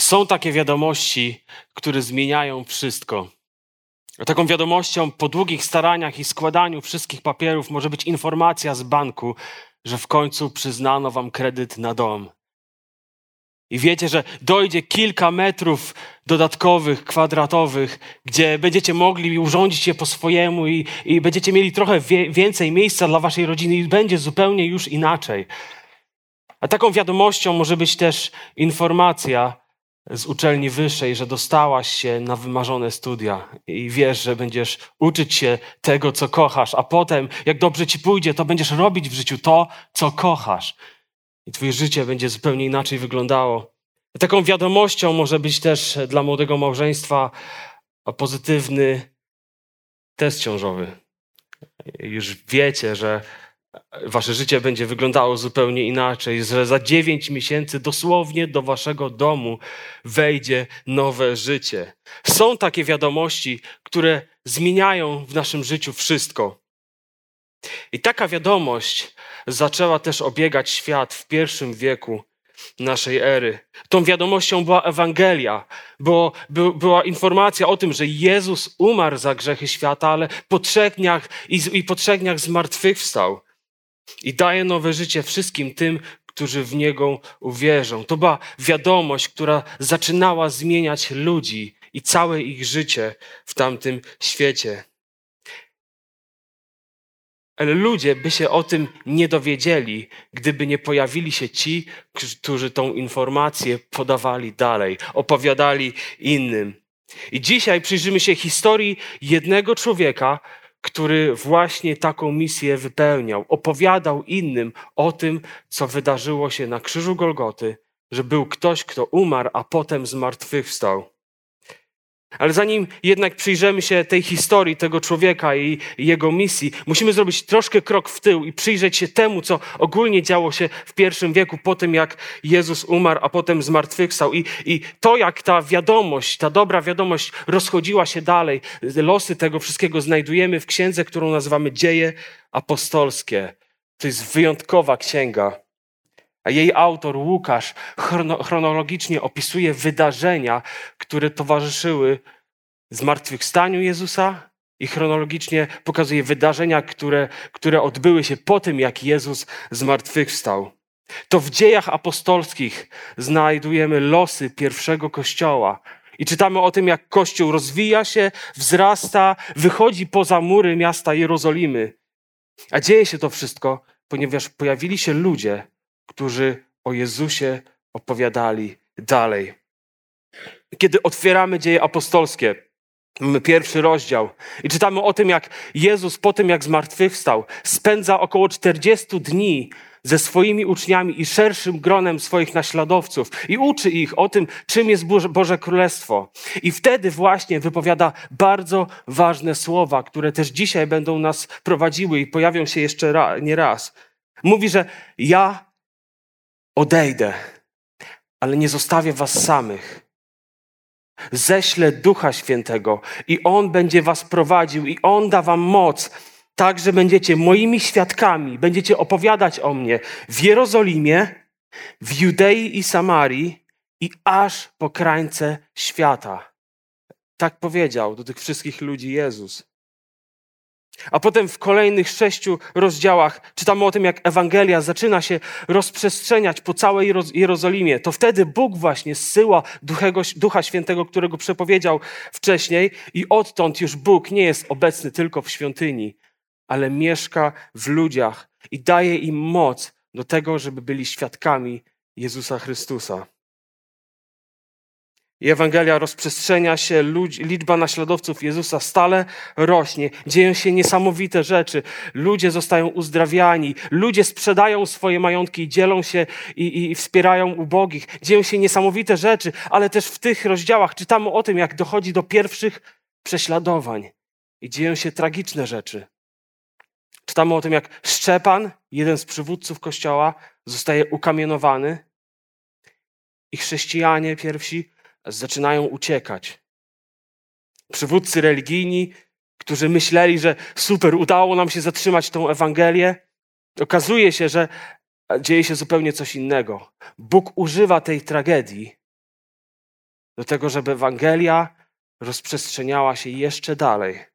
Są takie wiadomości, które zmieniają wszystko. Taką wiadomością po długich staraniach i składaniu wszystkich papierów może być informacja z banku, że w końcu przyznano wam kredyt na dom. I wiecie, że dojdzie kilka metrów dodatkowych, kwadratowych, gdzie będziecie mogli urządzić je po swojemu i, i będziecie mieli trochę wie, więcej miejsca dla waszej rodziny i będzie zupełnie już inaczej. A taką wiadomością może być też informacja z uczelni wyższej, że dostałaś się na wymarzone studia i wiesz, że będziesz uczyć się tego, co kochasz, a potem, jak dobrze ci pójdzie, to będziesz robić w życiu to, co kochasz. I twoje życie będzie zupełnie inaczej wyglądało. Taką wiadomością może być też dla młodego małżeństwa pozytywny test ciążowy. Już wiecie, że wasze życie będzie wyglądało zupełnie inaczej, że za dziewięć miesięcy dosłownie do waszego domu wejdzie nowe życie. Są takie wiadomości, które zmieniają w naszym życiu wszystko. I taka wiadomość zaczęła też obiegać świat w pierwszym wieku naszej ery. Tą wiadomością była Ewangelia, bo by, była informacja o tym, że Jezus umarł za grzechy świata, ale po trzech dniach i, i po trzech dniach zmartwychwstał i daje nowe życie wszystkim tym, którzy w Niego uwierzą. To była wiadomość, która zaczynała zmieniać ludzi i całe ich życie w tamtym świecie. Ale ludzie by się o tym nie dowiedzieli, gdyby nie pojawili się ci, którzy tą informację podawali dalej, opowiadali innym. I dzisiaj przyjrzymy się historii jednego człowieka, który właśnie taką misję wypełniał. Opowiadał innym o tym, co wydarzyło się na krzyżu Golgoty, że był ktoś, kto umarł, a potem zmartwychwstał. Ale zanim jednak przyjrzymy się tej historii tego człowieka i jego misji, musimy zrobić troszkę krok w tył i przyjrzeć się temu, co ogólnie działo się w pierwszym wieku, po tym jak Jezus umarł, a potem zmartwychwstał. I, I to, jak ta wiadomość, ta dobra wiadomość rozchodziła się dalej, losy tego wszystkiego znajdujemy w księdze, którą nazywamy Dzieje Apostolskie. To jest wyjątkowa księga. A jej autor, Łukasz, chronologicznie opisuje wydarzenia, które towarzyszyły zmartwychwstaniu Jezusa i chronologicznie pokazuje wydarzenia, które, które odbyły się po tym, jak Jezus zmartwychwstał. To w dziejach apostolskich znajdujemy losy pierwszego kościoła. I czytamy o tym, jak kościół rozwija się, wzrasta, wychodzi poza mury miasta Jerozolimy. A dzieje się to wszystko, ponieważ pojawili się ludzie, którzy o Jezusie opowiadali dalej. Kiedy otwieramy dzieje apostolskie, mamy pierwszy rozdział i czytamy o tym, jak Jezus po tym, jak zmartwychwstał, spędza około 40 dni ze swoimi uczniami i szerszym gronem swoich naśladowców i uczy ich o tym, czym jest Boże Królestwo. I wtedy właśnie wypowiada bardzo ważne słowa, które też dzisiaj będą nas prowadziły i pojawią się jeszcze nie raz. Mówi, że ja odejdę, ale nie zostawię was samych. Ześlę Ducha Świętego i On będzie was prowadził i On da wam moc, tak że będziecie moimi świadkami, będziecie opowiadać o mnie w Jerozolimie, w Judei i Samarii i aż po krańce świata. Tak powiedział do tych wszystkich ludzi Jezus. A potem w kolejnych sześciu rozdziałach czytamy o tym, jak Ewangelia zaczyna się rozprzestrzeniać po całej Jerozolimie. To wtedy Bóg właśnie zsyła Ducha Świętego, którego przepowiedział wcześniej, i odtąd już Bóg nie jest obecny tylko w świątyni, ale mieszka w ludziach i daje im moc do tego, żeby byli świadkami Jezusa Chrystusa. I Ewangelia rozprzestrzenia się, liczba naśladowców Jezusa stale rośnie, dzieją się niesamowite rzeczy. Ludzie zostają uzdrawiani, ludzie sprzedają swoje majątki i dzielą się i, i wspierają ubogich. Dzieją się niesamowite rzeczy, ale też w tych rozdziałach czytamy o tym, jak dochodzi do pierwszych prześladowań i dzieją się tragiczne rzeczy. Czytamy o tym, jak Szczepan, jeden z przywódców kościoła, zostaje ukamienowany i chrześcijanie pierwsi zaczynają uciekać. Przywódcy religijni, którzy myśleli, że super, udało nam się zatrzymać tą Ewangelię, okazuje się, że dzieje się zupełnie coś innego. Bóg używa tej tragedii do tego, żeby Ewangelia rozprzestrzeniała się jeszcze dalej.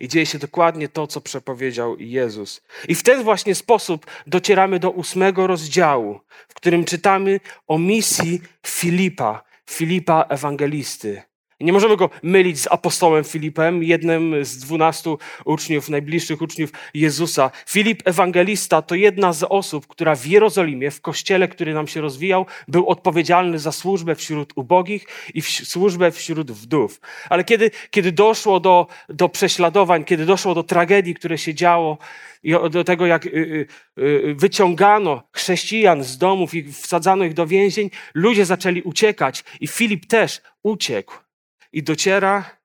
I dzieje się dokładnie to, co przepowiedział Jezus. I w ten właśnie sposób docieramy do ósmego rozdziału, w którym czytamy o misji Filipa, Filipa Ewangelisty. Nie możemy go mylić z apostołem Filipem, jednym z dwunastu uczniów, najbliższych uczniów Jezusa. Filip Ewangelista to jedna z osób, która w Jerozolimie, w kościele, który nam się rozwijał, był odpowiedzialny za służbę wśród ubogich i w służbę wśród wdów. Ale kiedy, kiedy doszło do, do prześladowań, kiedy doszło do tragedii, które się działo, i do tego, jak y, y, y, wyciągano chrześcijan z domów i wsadzano ich do więzień, ludzie zaczęli uciekać i Filip też uciekł i dociera,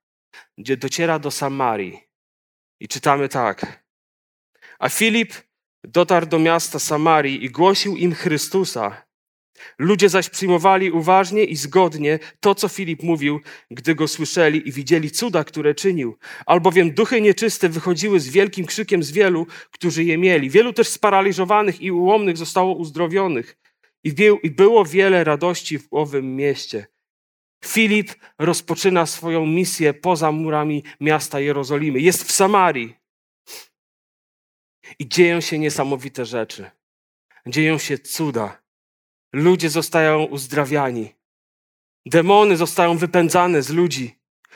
gdzie dociera do Samarii. I czytamy tak. A Filip dotarł do miasta Samarii i głosił im Chrystusa. Ludzie zaś przyjmowali uważnie i zgodnie to, co Filip mówił, gdy go słyszeli i widzieli cuda, które czynił. Albowiem duchy nieczyste wychodziły z wielkim krzykiem z wielu, którzy je mieli. Wielu też sparaliżowanych i ułomnych zostało uzdrowionych. I było wiele radości w owym mieście. Filip rozpoczyna swoją misję poza murami miasta Jerozolimy. Jest w Samarii. I dzieją się niesamowite rzeczy. Dzieją się cuda. Ludzie zostają uzdrawiani. Demony zostają wypędzane z ludzi.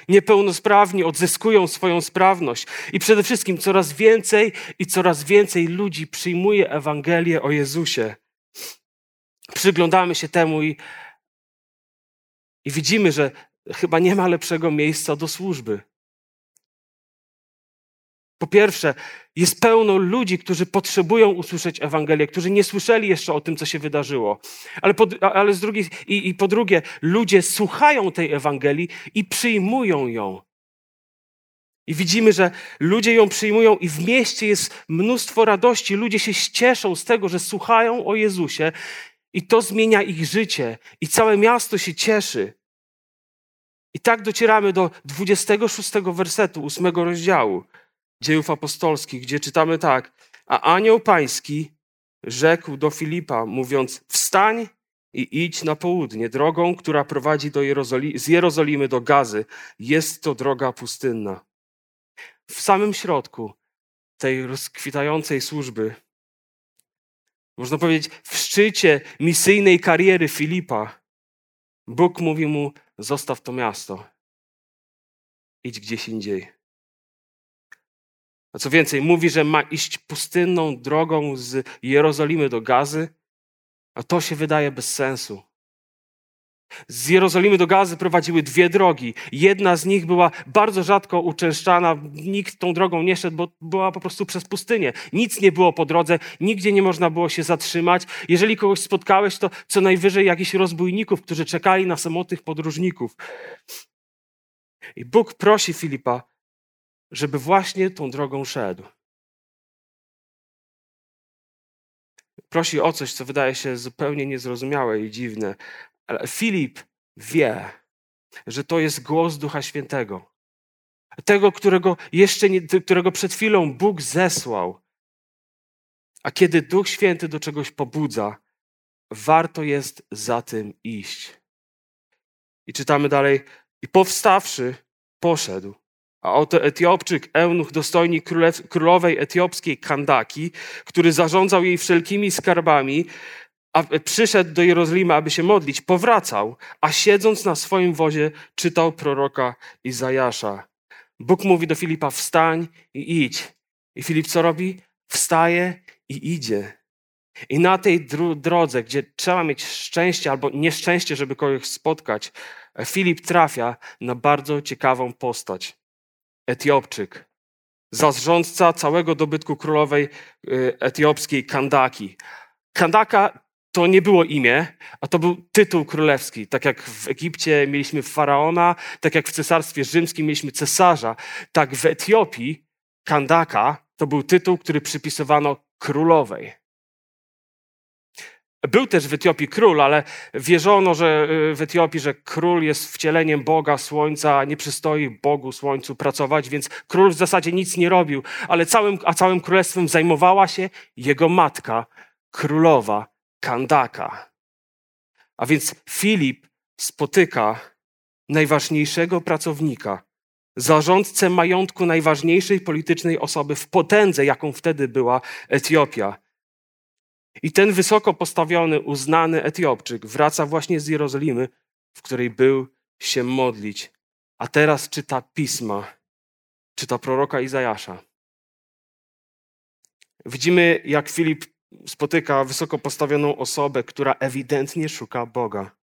Niepełnosprawni odzyskują swoją sprawność. I przede wszystkim coraz więcej i coraz więcej ludzi przyjmuje Ewangelię o Jezusie. Przyglądamy się temu i i widzimy, że chyba nie ma lepszego miejsca do służby. Po pierwsze, jest pełno ludzi, którzy potrzebują usłyszeć Ewangelię, którzy nie słyszeli jeszcze o tym, co się wydarzyło. Ale, po, ale z drugiej, i, i po drugie, ludzie słuchają tej Ewangelii i przyjmują ją. I widzimy, że ludzie ją przyjmują, i w mieście jest mnóstwo radości. Ludzie się cieszą z tego, że słuchają o Jezusie, i to zmienia ich życie, i całe miasto się cieszy. I tak docieramy do 26 wersetu 8 rozdziału Dziejów Apostolskich, gdzie czytamy tak. A anioł pański rzekł do Filipa, mówiąc: Wstań i idź na południe, drogą, która prowadzi do Jerozoli z Jerozolimy do Gazy. Jest to droga pustynna. W samym środku tej rozkwitającej służby, można powiedzieć, w szczycie misyjnej kariery Filipa, Bóg mówi mu: Zostaw to miasto. Idź gdzieś indziej. A co więcej, mówi, że ma iść pustynną drogą z Jerozolimy do Gazy, a to się wydaje bez sensu. Z Jerozolimy do Gazy prowadziły dwie drogi. Jedna z nich była bardzo rzadko uczęszczana, nikt tą drogą nie szedł, bo była po prostu przez pustynię. Nic nie było po drodze, nigdzie nie można było się zatrzymać. Jeżeli kogoś spotkałeś, to co najwyżej jakichś rozbójników, którzy czekali na samotnych podróżników. I Bóg prosi Filipa, żeby właśnie tą drogą szedł. Prosi o coś, co wydaje się zupełnie niezrozumiałe i dziwne, ale Filip wie, że to jest głos Ducha Świętego. Tego, którego jeszcze nie, którego przed chwilą Bóg zesłał. A kiedy Duch Święty do czegoś pobudza, warto jest za tym iść. I czytamy dalej. I powstawszy, poszedł. A oto Etiopczyk, eunuch, dostojnik królowej etiopskiej Kandaki, który zarządzał jej wszelkimi skarbami, a przyszedł do Jerozolimy, aby się modlić, powracał, a siedząc na swoim wozie czytał proroka Izajasza. Bóg mówi do Filipa, wstań i idź. I Filip co robi? Wstaje i idzie. I na tej drodze, gdzie trzeba mieć szczęście albo nieszczęście, żeby kogoś spotkać, Filip trafia na bardzo ciekawą postać. Etiopczyk, zarządca całego dobytku królowej y, etiopskiej Kandaki. Kandaka to nie było imię, a to był tytuł królewski. Tak jak w Egipcie mieliśmy faraona, tak jak w cesarstwie rzymskim mieliśmy cesarza, tak w Etiopii Kandaka to był tytuł, który przypisywano królowej. Był też w Etiopii król, ale wierzono, że y, w Etiopii, że król jest wcieleniem Boga, słońca, nie przystoi Bogu, słońcu pracować, więc król w zasadzie nic nie robił, ale całym, a całym królestwem zajmowała się jego matka, królowa Kandaka. A więc Filip spotyka najważniejszego pracownika, zarządcę majątku najważniejszej politycznej osoby w potędze, jaką wtedy była Etiopia. I ten wysoko postawiony, uznany Etiopczyk wraca właśnie z Jerozolimy, w której był się modlić, a teraz czyta pisma, czyta proroka Izajasza. Widzimy, jak Filip spotyka wysoko postawioną osobę, która ewidentnie szuka Boga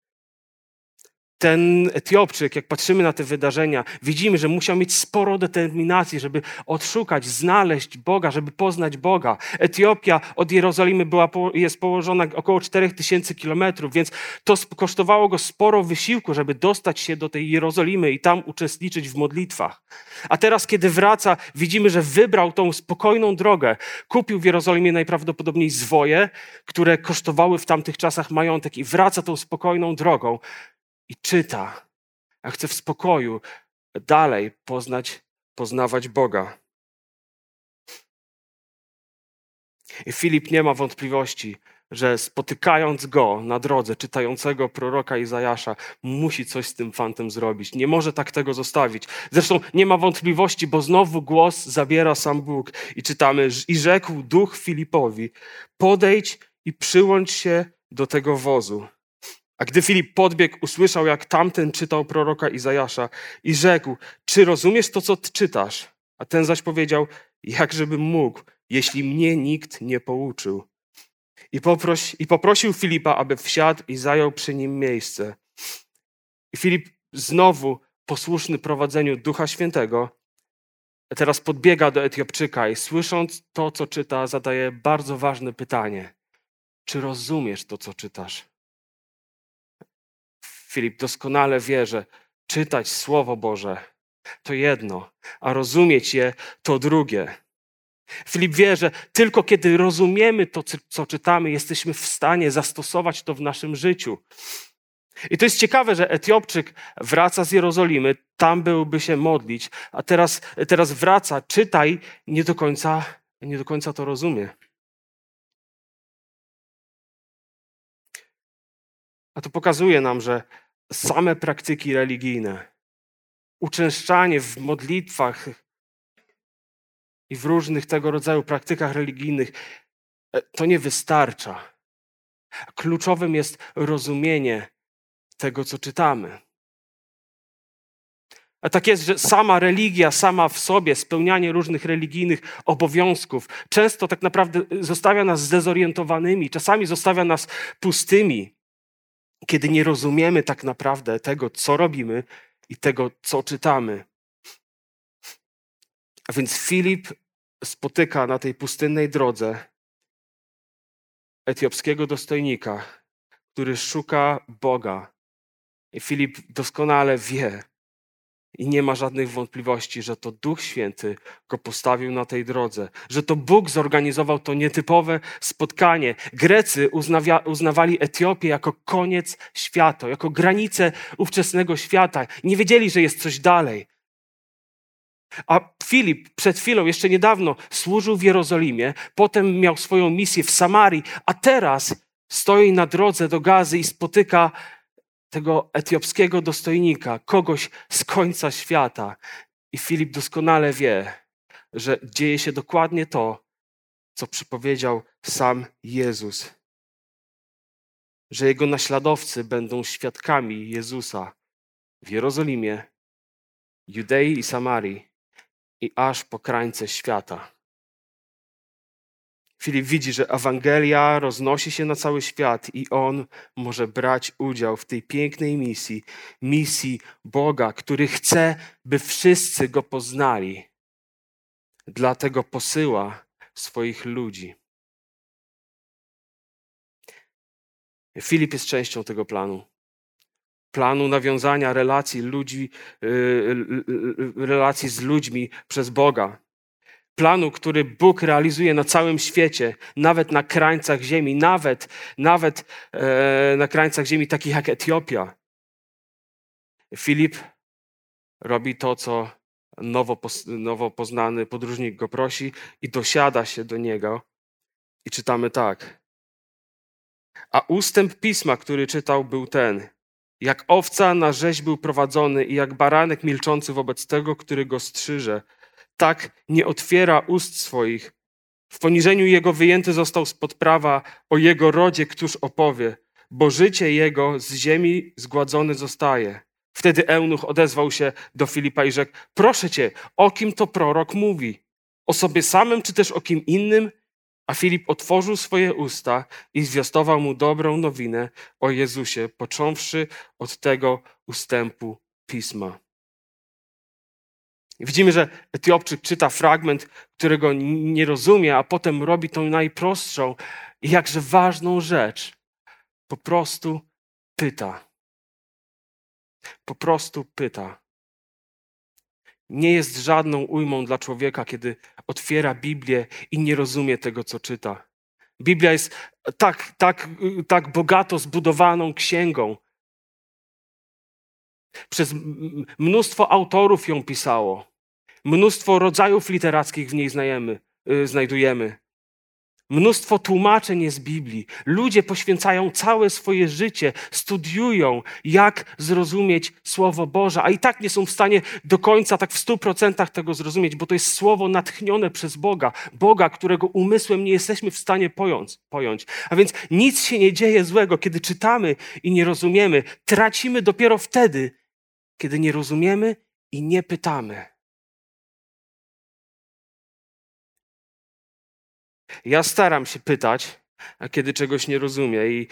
ten Etiopczyk, jak patrzymy na te wydarzenia, widzimy, że musiał mieć sporo determinacji, żeby odszukać, znaleźć Boga, żeby poznać Boga. Etiopia od Jerozolimy była, jest położona około 4000 kilometrów, więc to kosztowało go sporo wysiłku, żeby dostać się do tej Jerozolimy i tam uczestniczyć w modlitwach. A teraz, kiedy wraca, widzimy, że wybrał tą spokojną drogę. Kupił w Jerozolimie najprawdopodobniej zwoje, które kosztowały w tamtych czasach majątek i wraca tą spokojną drogą i czyta, a chce w spokoju dalej poznać, poznawać Boga. I Filip nie ma wątpliwości, że spotykając go na drodze, czytającego proroka Izajasza, musi coś z tym fantem zrobić. Nie może tak tego zostawić. Zresztą nie ma wątpliwości, bo znowu głos zabiera sam Bóg i czytamy, i rzekł duch Filipowi, podejdź i przyłącz się do tego wozu. A gdy Filip podbiegł, usłyszał, jak tamten czytał proroka Izajasza i rzekł, czy rozumiesz to, co czytasz? A ten zaś powiedział, jakżebym mógł, jeśli mnie nikt nie pouczył. I, poproś, I poprosił Filipa, aby wsiadł i zajął przy nim miejsce. I Filip znowu, posłuszny prowadzeniu Ducha Świętego, teraz podbiega do Etiopczyka i słysząc to, co czyta, zadaje bardzo ważne pytanie. Czy rozumiesz to, co czytasz? Filip doskonale wie, że czytać Słowo Boże to jedno, a rozumieć je to drugie. Filip wie, że tylko kiedy rozumiemy to, co czytamy, jesteśmy w stanie zastosować to w naszym życiu. I to jest ciekawe, że Etiopczyk wraca z Jerozolimy, tam byłby się modlić, a teraz, teraz wraca, czytaj, nie do końca, nie do końca to rozumie. A to pokazuje nam, że same praktyki religijne, uczęszczanie w modlitwach i w różnych tego rodzaju praktykach religijnych, e, to nie wystarcza. Kluczowym jest rozumienie tego, co czytamy. A tak jest, że sama religia, sama w sobie, spełnianie różnych religijnych obowiązków, często tak naprawdę zostawia nas zdezorientowanymi, czasami zostawia nas pustymi kiedy nie rozumiemy tak naprawdę tego, co robimy i tego, co czytamy. A więc Filip spotyka na tej pustynnej drodze etiopskiego dostojnika, który szuka Boga. I Filip doskonale wie, i nie ma żadnych wątpliwości, że to Duch Święty go postawił na tej drodze, że to Bóg zorganizował to nietypowe spotkanie. Grecy uznawia, uznawali Etiopię jako koniec świata, jako granicę ówczesnego świata. Nie wiedzieli, że jest coś dalej. A Filip przed chwilą, jeszcze niedawno, służył w Jerozolimie, potem miał swoją misję w Samarii, a teraz stoi na drodze do Gazy i spotyka tego etiopskiego dostojnika, kogoś z końca świata. I Filip doskonale wie, że dzieje się dokładnie to, co przypowiedział sam Jezus. Że jego naśladowcy będą świadkami Jezusa w Jerozolimie, Judei i Samarii i aż po krańce świata. Filip widzi, że Ewangelia roznosi się na cały świat i on może brać udział w tej pięknej misji, misji Boga, który chce, by wszyscy go poznali. Dlatego posyła swoich ludzi. Filip jest częścią tego planu. Planu nawiązania relacji ludzi, y, y, y, relacji z ludźmi przez Boga planu, który Bóg realizuje na całym świecie, nawet na krańcach ziemi, nawet, nawet e, na krańcach ziemi takich jak Etiopia. Filip robi to, co nowo, nowo poznany podróżnik go prosi i dosiada się do niego. I czytamy tak. A ustęp pisma, który czytał, był ten. Jak owca na rzeź był prowadzony i jak baranek milczący wobec tego, który go strzyże – tak nie otwiera ust swoich. W poniżeniu jego wyjęty został spod prawa, o jego rodzie któż opowie, bo życie jego z ziemi zgładzone zostaje. Wtedy eunuch odezwał się do Filipa i rzekł: Proszę cię, o kim to prorok mówi? O sobie samym, czy też o kim innym? A Filip otworzył swoje usta i zwiastował mu dobrą nowinę o Jezusie, począwszy od tego ustępu pisma. Widzimy, że Etiopczyk czyta fragment, którego nie rozumie, a potem robi tą najprostszą i jakże ważną rzecz. Po prostu pyta. Po prostu pyta. Nie jest żadną ujmą dla człowieka, kiedy otwiera Biblię i nie rozumie tego, co czyta. Biblia jest tak, tak, tak bogato zbudowaną księgą, przez mnóstwo autorów ją pisało. Mnóstwo rodzajów literackich w niej znajemy, yy, znajdujemy. Mnóstwo tłumaczeń jest Biblii. Ludzie poświęcają całe swoje życie, studiują, jak zrozumieć Słowo Boże, a i tak nie są w stanie do końca, tak w stu procentach tego zrozumieć, bo to jest Słowo natchnione przez Boga, Boga, którego umysłem nie jesteśmy w stanie pojąć. pojąć. A więc nic się nie dzieje złego, kiedy czytamy i nie rozumiemy. Tracimy dopiero wtedy, kiedy nie rozumiemy i nie pytamy. Ja staram się pytać, kiedy czegoś nie rozumiem i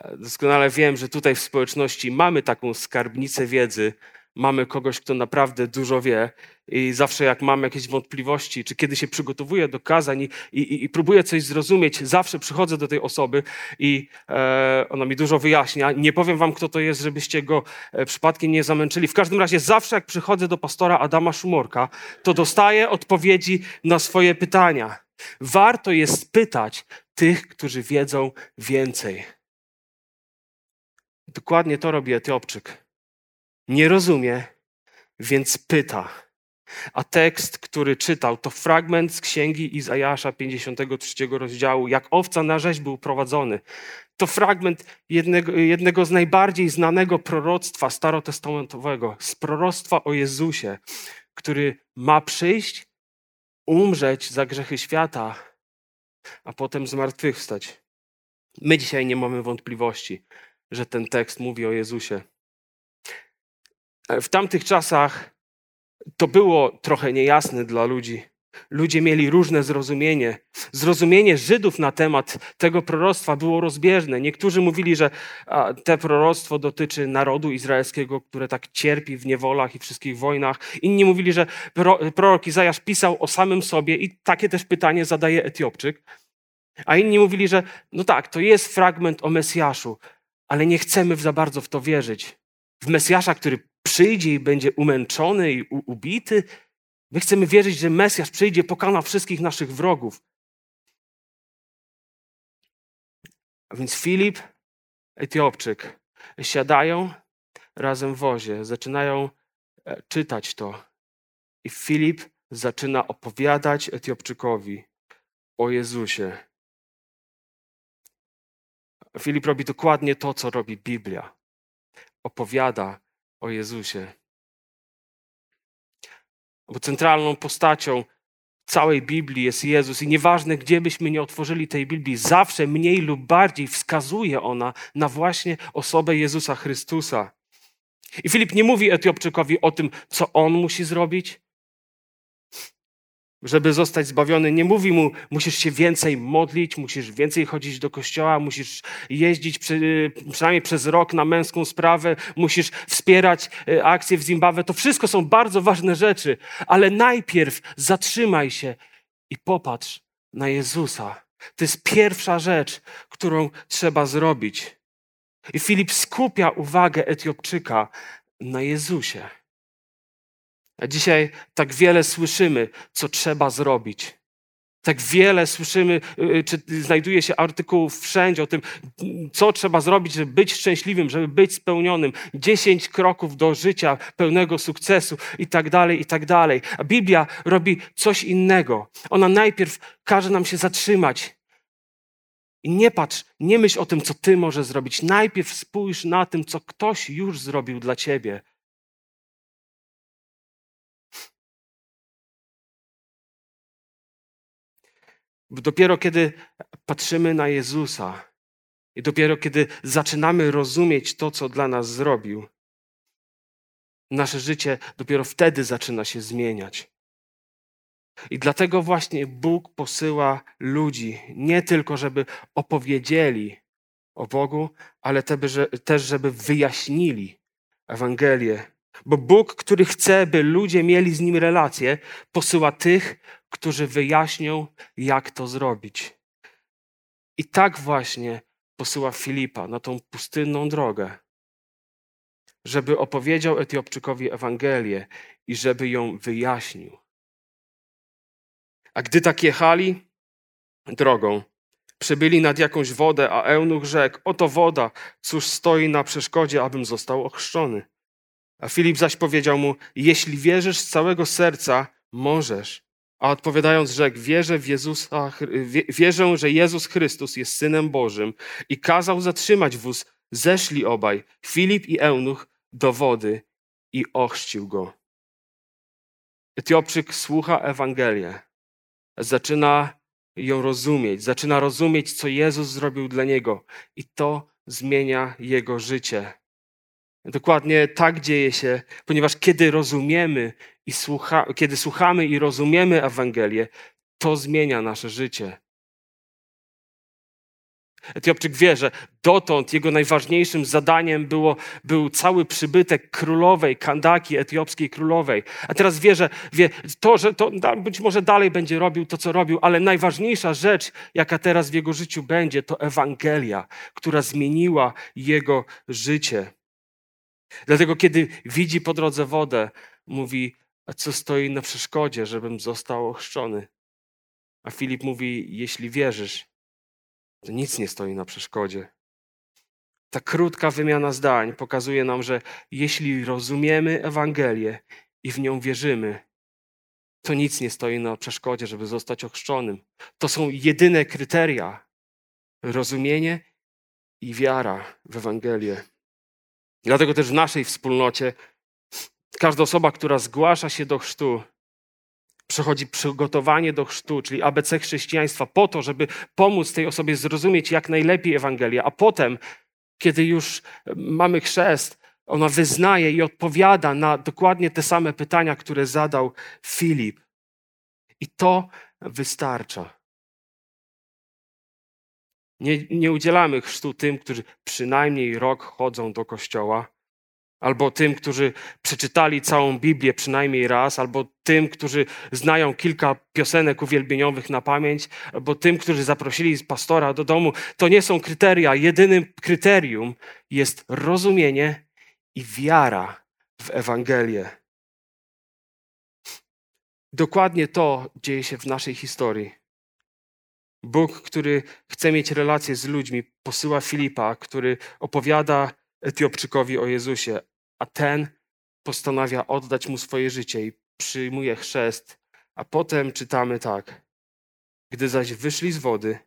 e, doskonale wiem, że tutaj w społeczności mamy taką skarbnicę wiedzy, mamy kogoś, kto naprawdę dużo wie i zawsze jak mam jakieś wątpliwości, czy kiedy się przygotowuję do kazań i, i, i próbuję coś zrozumieć, zawsze przychodzę do tej osoby i e, ona mi dużo wyjaśnia. Nie powiem wam, kto to jest, żebyście go e, przypadkiem nie zamęczyli. W każdym razie zawsze jak przychodzę do pastora Adama Szumorka, to dostaję odpowiedzi na swoje pytania. Warto jest pytać tych, którzy wiedzą więcej. Dokładnie to robi Etiopczyk. Nie rozumie, więc pyta. A tekst, który czytał, to fragment z księgi Izajasza 53 rozdziału, jak owca na rzeź był prowadzony. To fragment jednego, jednego z najbardziej znanego proroctwa starotestamentowego, z proroctwa o Jezusie, który ma przyjść umrzeć za grzechy świata, a potem zmartwychwstać. My dzisiaj nie mamy wątpliwości, że ten tekst mówi o Jezusie. W tamtych czasach to było trochę niejasne dla ludzi. Ludzie mieli różne zrozumienie. Zrozumienie Żydów na temat tego proroctwa było rozbieżne. Niektórzy mówili, że te proroctwo dotyczy narodu izraelskiego, które tak cierpi w niewolach i wszystkich wojnach. Inni mówili, że prorok Izajasz pisał o samym sobie i takie też pytanie zadaje Etiopczyk. A inni mówili, że no tak, to jest fragment o Mesjaszu, ale nie chcemy za bardzo w to wierzyć. W Mesjasza, który przyjdzie i będzie umęczony i ubity, My chcemy wierzyć, że Mesjasz przyjdzie, pokona wszystkich naszych wrogów. A więc Filip, Etiopczyk, siadają razem w wozie, zaczynają e, czytać to. I Filip zaczyna opowiadać Etiopczykowi o Jezusie. Filip robi dokładnie to, co robi Biblia. Opowiada o Jezusie. Bo centralną postacią całej Biblii jest Jezus i nieważne, gdzie byśmy nie otworzyli tej Biblii, zawsze mniej lub bardziej wskazuje ona na właśnie osobę Jezusa Chrystusa. I Filip nie mówi Etiopczykowi o tym, co on musi zrobić. Żeby zostać zbawiony, nie mówi mu, musisz się więcej modlić, musisz więcej chodzić do kościoła, musisz jeździć przy, przynajmniej przez rok na męską sprawę, musisz wspierać e, akcje w Zimbabwe. To wszystko są bardzo ważne rzeczy, ale najpierw zatrzymaj się i popatrz na Jezusa. To jest pierwsza rzecz, którą trzeba zrobić. I Filip skupia uwagę Etiopczyka na Jezusie. A dzisiaj tak wiele słyszymy, co trzeba zrobić. Tak wiele słyszymy, y, y, czy znajduje się artykułów wszędzie o tym, co trzeba zrobić, żeby być szczęśliwym, żeby być spełnionym. Dziesięć kroków do życia pełnego sukcesu i tak dalej, i tak dalej. A Biblia robi coś innego. Ona najpierw każe nam się zatrzymać. I nie patrz, nie myśl o tym, co ty możesz zrobić. Najpierw spójrz na tym, co ktoś już zrobił dla ciebie. Dopiero kiedy patrzymy na Jezusa i dopiero kiedy zaczynamy rozumieć to, co dla nas zrobił, nasze życie dopiero wtedy zaczyna się zmieniać. I dlatego właśnie Bóg posyła ludzi, nie tylko żeby opowiedzieli o Bogu, ale też żeby wyjaśnili Ewangelię. Bo Bóg, który chce, by ludzie mieli z Nim relacje, posyła tych, którzy wyjaśnią, jak to zrobić. I tak właśnie posyła Filipa na tą pustynną drogę, żeby opowiedział Etiopczykowi Ewangelię i żeby ją wyjaśnił. A gdy tak jechali drogą, przybyli nad jakąś wodę, a Eunuch rzekł, oto woda, cóż stoi na przeszkodzie, abym został ochrzczony. A Filip zaś powiedział mu, jeśli wierzysz z całego serca, możesz. A odpowiadając, rzekł, wierzę, w Jezusa, wierzę, że Jezus Chrystus jest Synem Bożym i kazał zatrzymać wóz. Zeszli obaj, Filip i Eunuch, do wody i ochrzcił go. Etiopczyk słucha Ewangelię. Zaczyna ją rozumieć, zaczyna rozumieć, co Jezus zrobił dla niego i to zmienia jego życie. Dokładnie tak dzieje się, ponieważ kiedy rozumiemy i słucha, kiedy słuchamy i rozumiemy Ewangelię, to zmienia nasze życie. Etiopczyk wie, że dotąd jego najważniejszym zadaniem było, był cały przybytek królowej, Kandaki, etiopskiej królowej. A teraz wie, że wie to, że to być może dalej będzie robił to, co robił, ale najważniejsza rzecz, jaka teraz w jego życiu będzie, to Ewangelia, która zmieniła jego życie. Dlatego, kiedy widzi po drodze wodę, mówi: A co stoi na przeszkodzie, żebym został ochrzczony? A Filip mówi: Jeśli wierzysz, to nic nie stoi na przeszkodzie. Ta krótka wymiana zdań pokazuje nam, że jeśli rozumiemy Ewangelię i w nią wierzymy, to nic nie stoi na przeszkodzie, żeby zostać ochrzczonym. To są jedyne kryteria: rozumienie i wiara w Ewangelię. Dlatego też w naszej wspólnocie każda osoba, która zgłasza się do chrztu, przechodzi przygotowanie do chrztu, czyli ABC chrześcijaństwa, po to, żeby pomóc tej osobie zrozumieć jak najlepiej Ewangelię, a potem, kiedy już mamy chrzest, ona wyznaje i odpowiada na dokładnie te same pytania, które zadał Filip. I to wystarcza. Nie, nie udzielamy chrztu tym, którzy przynajmniej rok chodzą do kościoła, albo tym, którzy przeczytali całą Biblię przynajmniej raz, albo tym, którzy znają kilka piosenek uwielbieniowych na pamięć, albo tym, którzy zaprosili pastora do domu. To nie są kryteria. Jedynym kryterium jest rozumienie i wiara w Ewangelię. Dokładnie to dzieje się w naszej historii. Bóg, który chce mieć relacje z ludźmi, posyła Filipa, który opowiada Etiopczykowi o Jezusie, a ten postanawia oddać mu swoje życie i przyjmuje chrzest. A potem czytamy tak. Gdy zaś wyszli z wody,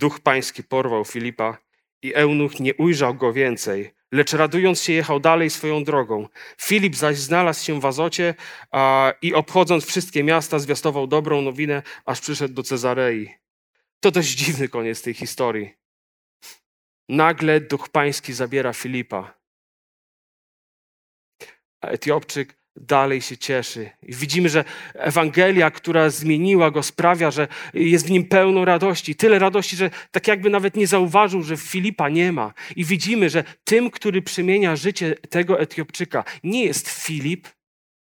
duch pański porwał Filipa i eunuch nie ujrzał go więcej, lecz radując się jechał dalej swoją drogą. Filip zaś znalazł się w Azocie a, i obchodząc wszystkie miasta zwiastował dobrą nowinę, aż przyszedł do Cezarei. To dość dziwny koniec tej historii. Nagle duch pański zabiera Filipa. A Etiopczyk dalej się cieszy. I widzimy, że Ewangelia, która zmieniła go, sprawia, że jest w nim pełno radości. Tyle radości, że tak jakby nawet nie zauważył, że Filipa nie ma. I widzimy, że tym, który przemienia życie tego Etiopczyka, nie jest Filip,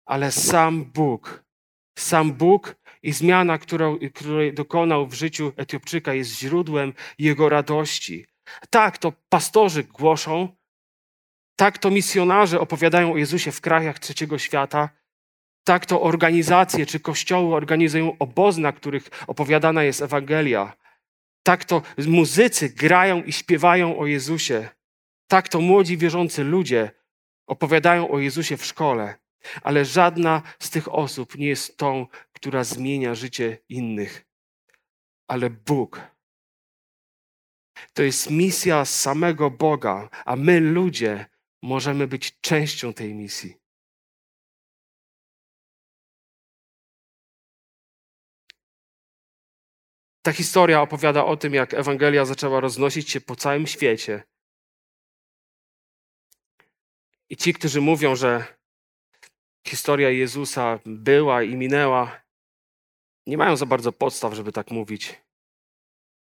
ale sam Bóg. Sam Bóg i zmiana, którą, której dokonał w życiu Etiopczyka, jest źródłem jego radości. Tak, to pastorzy głoszą, tak to misjonarze opowiadają o Jezusie w krajach trzeciego świata, tak to organizacje czy kościoły organizują obozy, na których opowiadana jest Ewangelia. Tak to muzycy grają i śpiewają o Jezusie. Tak to młodzi wierzący ludzie opowiadają o Jezusie w szkole. Ale żadna z tych osób nie jest tą, która zmienia życie innych. Ale Bóg. To jest misja samego Boga, a my, ludzie, możemy być częścią tej misji. Ta historia opowiada o tym, jak Ewangelia zaczęła roznosić się po całym świecie. I ci, którzy mówią, że historia Jezusa była i minęła, nie mają za bardzo podstaw, żeby tak mówić.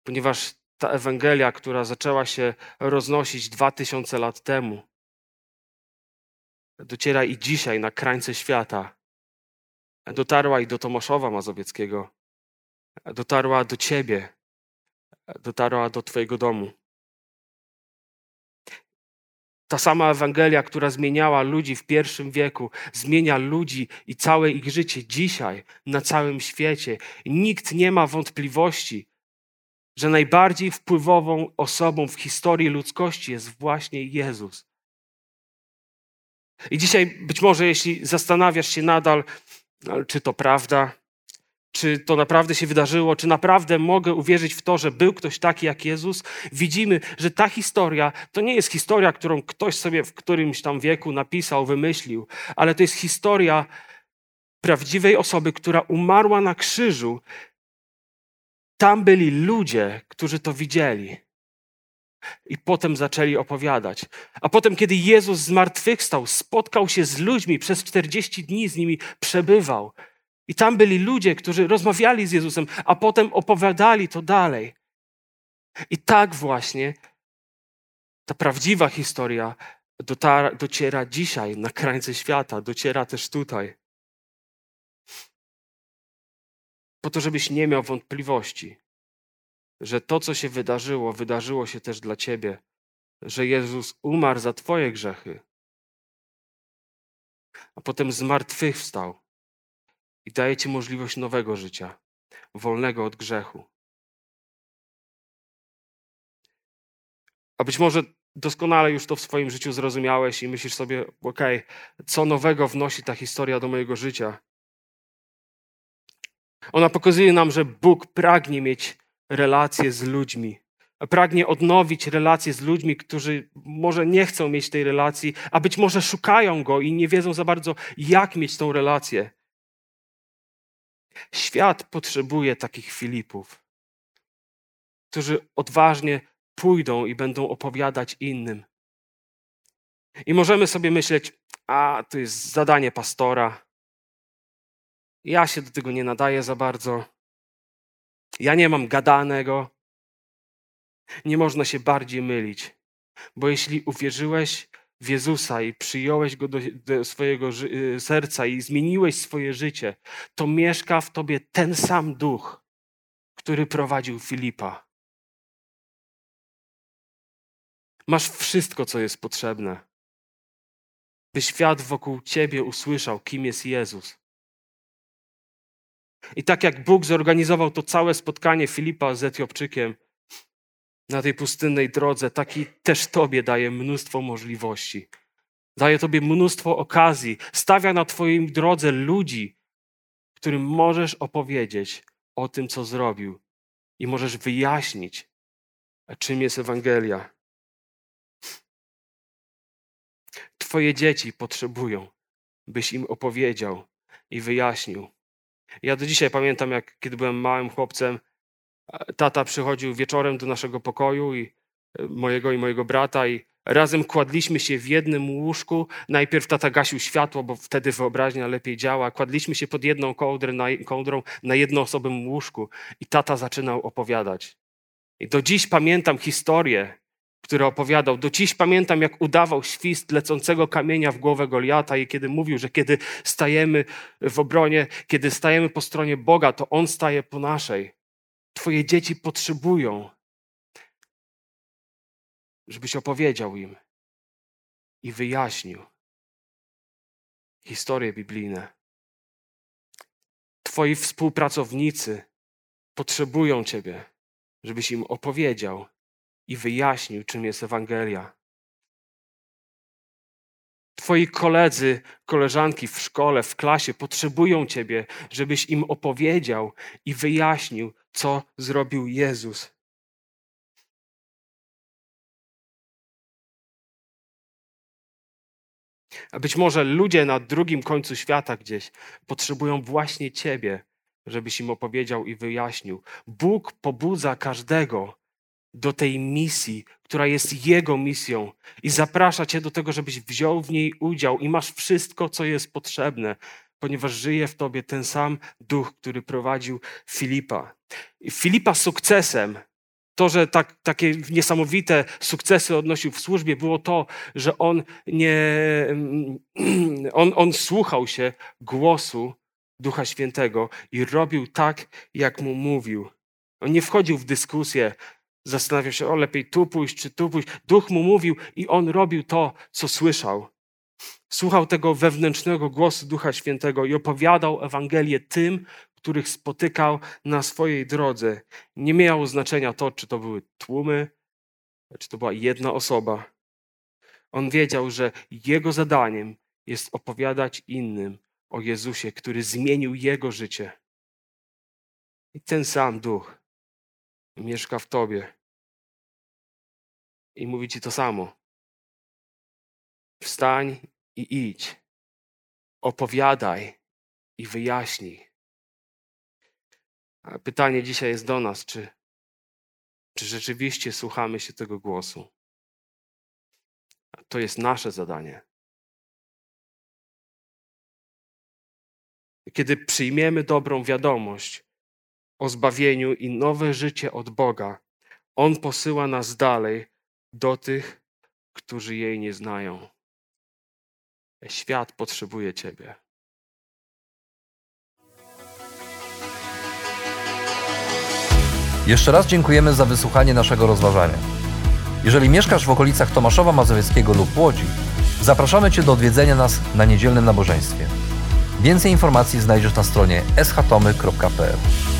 Ponieważ ta Ewangelia, która zaczęła się roznosić dwa tysiące lat temu, dociera i dzisiaj na krańce świata. Dotarła i do Tomaszowa Mazowieckiego. Dotarła do ciebie. Dotarła do twojego domu. Ta sama Ewangelia, która zmieniała ludzi w pierwszym wieku, zmienia ludzi i całe ich życie dzisiaj na całym świecie. Nikt nie ma wątpliwości, że najbardziej wpływową osobą w historii ludzkości jest właśnie Jezus. I dzisiaj być może, jeśli zastanawiasz się nadal, czy to prawda, czy to naprawdę się wydarzyło, czy naprawdę mogę uwierzyć w to, że był ktoś taki jak Jezus, widzimy, że ta historia to nie jest historia, którą ktoś sobie w którymś tam wieku napisał, wymyślił, ale to jest historia prawdziwej osoby, która umarła na krzyżu. Tam byli ludzie, którzy to widzieli. I potem zaczęli opowiadać. A potem, kiedy Jezus zmartwychwstał, spotkał się z ludźmi, przez 40 dni z nimi przebywał. I tam byli ludzie, którzy rozmawiali z Jezusem, a potem opowiadali to dalej. I tak właśnie ta prawdziwa historia dotara, dociera dzisiaj na krańce świata, dociera też tutaj. Po to, żebyś nie miał wątpliwości, że to, co się wydarzyło, wydarzyło się też dla ciebie, że Jezus umarł za Twoje grzechy, a potem zmartwychwstał i daje Ci możliwość nowego życia, wolnego od grzechu. A być może doskonale już to w swoim życiu zrozumiałeś i myślisz sobie, okej, okay, co nowego wnosi ta historia do mojego życia? Ona pokazuje nam, że Bóg pragnie mieć relacje z ludźmi. Pragnie odnowić relacje z ludźmi, którzy może nie chcą mieć tej relacji, a być może szukają go i nie wiedzą za bardzo, jak mieć tą relację. Świat potrzebuje takich Filipów, którzy odważnie pójdą i będą opowiadać innym. I możemy sobie myśleć, a to jest zadanie pastora. Ja się do tego nie nadaję za bardzo. Ja nie mam gadanego. Nie można się bardziej mylić, bo jeśli uwierzyłeś w Jezusa i przyjąłeś go do, do swojego y, serca i zmieniłeś swoje życie, to mieszka w tobie ten sam duch, który prowadził Filipa. Masz wszystko, co jest potrzebne, by świat wokół ciebie usłyszał, kim jest Jezus. I tak jak Bóg zorganizował to całe spotkanie Filipa z Etiopczykiem na tej pustynnej drodze, taki też Tobie daje mnóstwo możliwości. Daje Tobie mnóstwo okazji. Stawia na Twojej drodze ludzi, którym możesz opowiedzieć o tym, co zrobił i możesz wyjaśnić, czym jest Ewangelia. Twoje dzieci potrzebują, byś im opowiedział i wyjaśnił. Ja do dzisiaj pamiętam, jak kiedy byłem małym chłopcem, tata przychodził wieczorem do naszego pokoju i e, mojego i mojego brata i Razem kładliśmy się w jednym łóżku. Najpierw tata gasił światło, bo wtedy wyobraźnia lepiej działa. Kładliśmy się pod jedną kołdrę, na, kołdrą na jednoosobowym łóżku i tata zaczynał opowiadać. I do dziś pamiętam historię, które opowiadał. Do dziś pamiętam, jak udawał świst lecącego kamienia w głowę Goliata i kiedy mówił, że kiedy stajemy w obronie, kiedy stajemy po stronie Boga, to On staje po naszej. Twoje dzieci potrzebują, żebyś opowiedział im i wyjaśnił historie biblijne. Twoi współpracownicy potrzebują Ciebie, żebyś im opowiedział i wyjaśnił, czym jest Ewangelia. Twoi koledzy, koleżanki w szkole, w klasie potrzebują Ciebie, żebyś im opowiedział i wyjaśnił, co zrobił Jezus. A być może ludzie na drugim końcu świata gdzieś potrzebują właśnie Ciebie, żebyś im opowiedział i wyjaśnił. Bóg pobudza każdego do tej misji, która jest Jego misją i zaprasza Cię do tego, żebyś wziął w niej udział i masz wszystko, co jest potrzebne, ponieważ żyje w Tobie ten sam duch, który prowadził Filipa. Filipa sukcesem, to, że tak, takie niesamowite sukcesy odnosił w służbie, było to, że on nie, on, on słuchał się głosu Ducha Świętego i robił tak, jak mu mówił. On nie wchodził w dyskusję, Zastanawiał się, o lepiej tu pójść, czy tu pójść. Duch mu mówił i on robił to, co słyszał. Słuchał tego wewnętrznego głosu Ducha Świętego i opowiadał Ewangelię tym, których spotykał na swojej drodze. Nie miało znaczenia to, czy to były tłumy, czy to była jedna osoba. On wiedział, że jego zadaniem jest opowiadać innym o Jezusie, który zmienił jego życie. I ten sam duch mieszka w tobie. I mówi ci to samo. Wstań i idź. Opowiadaj i wyjaśnij. A pytanie dzisiaj jest do nas, czy, czy rzeczywiście słuchamy się tego głosu? To jest nasze zadanie. Kiedy przyjmiemy dobrą wiadomość, o zbawieniu i nowe życie od Boga, On posyła nas dalej do tych, którzy jej nie znają. Świat potrzebuje Ciebie. Jeszcze raz dziękujemy za wysłuchanie naszego rozważania. Jeżeli mieszkasz w okolicach Tomaszowa Mazowieckiego lub Łodzi, zapraszamy Cię do odwiedzenia nas na niedzielnym nabożeństwie. Więcej informacji znajdziesz na stronie schatomy.pl.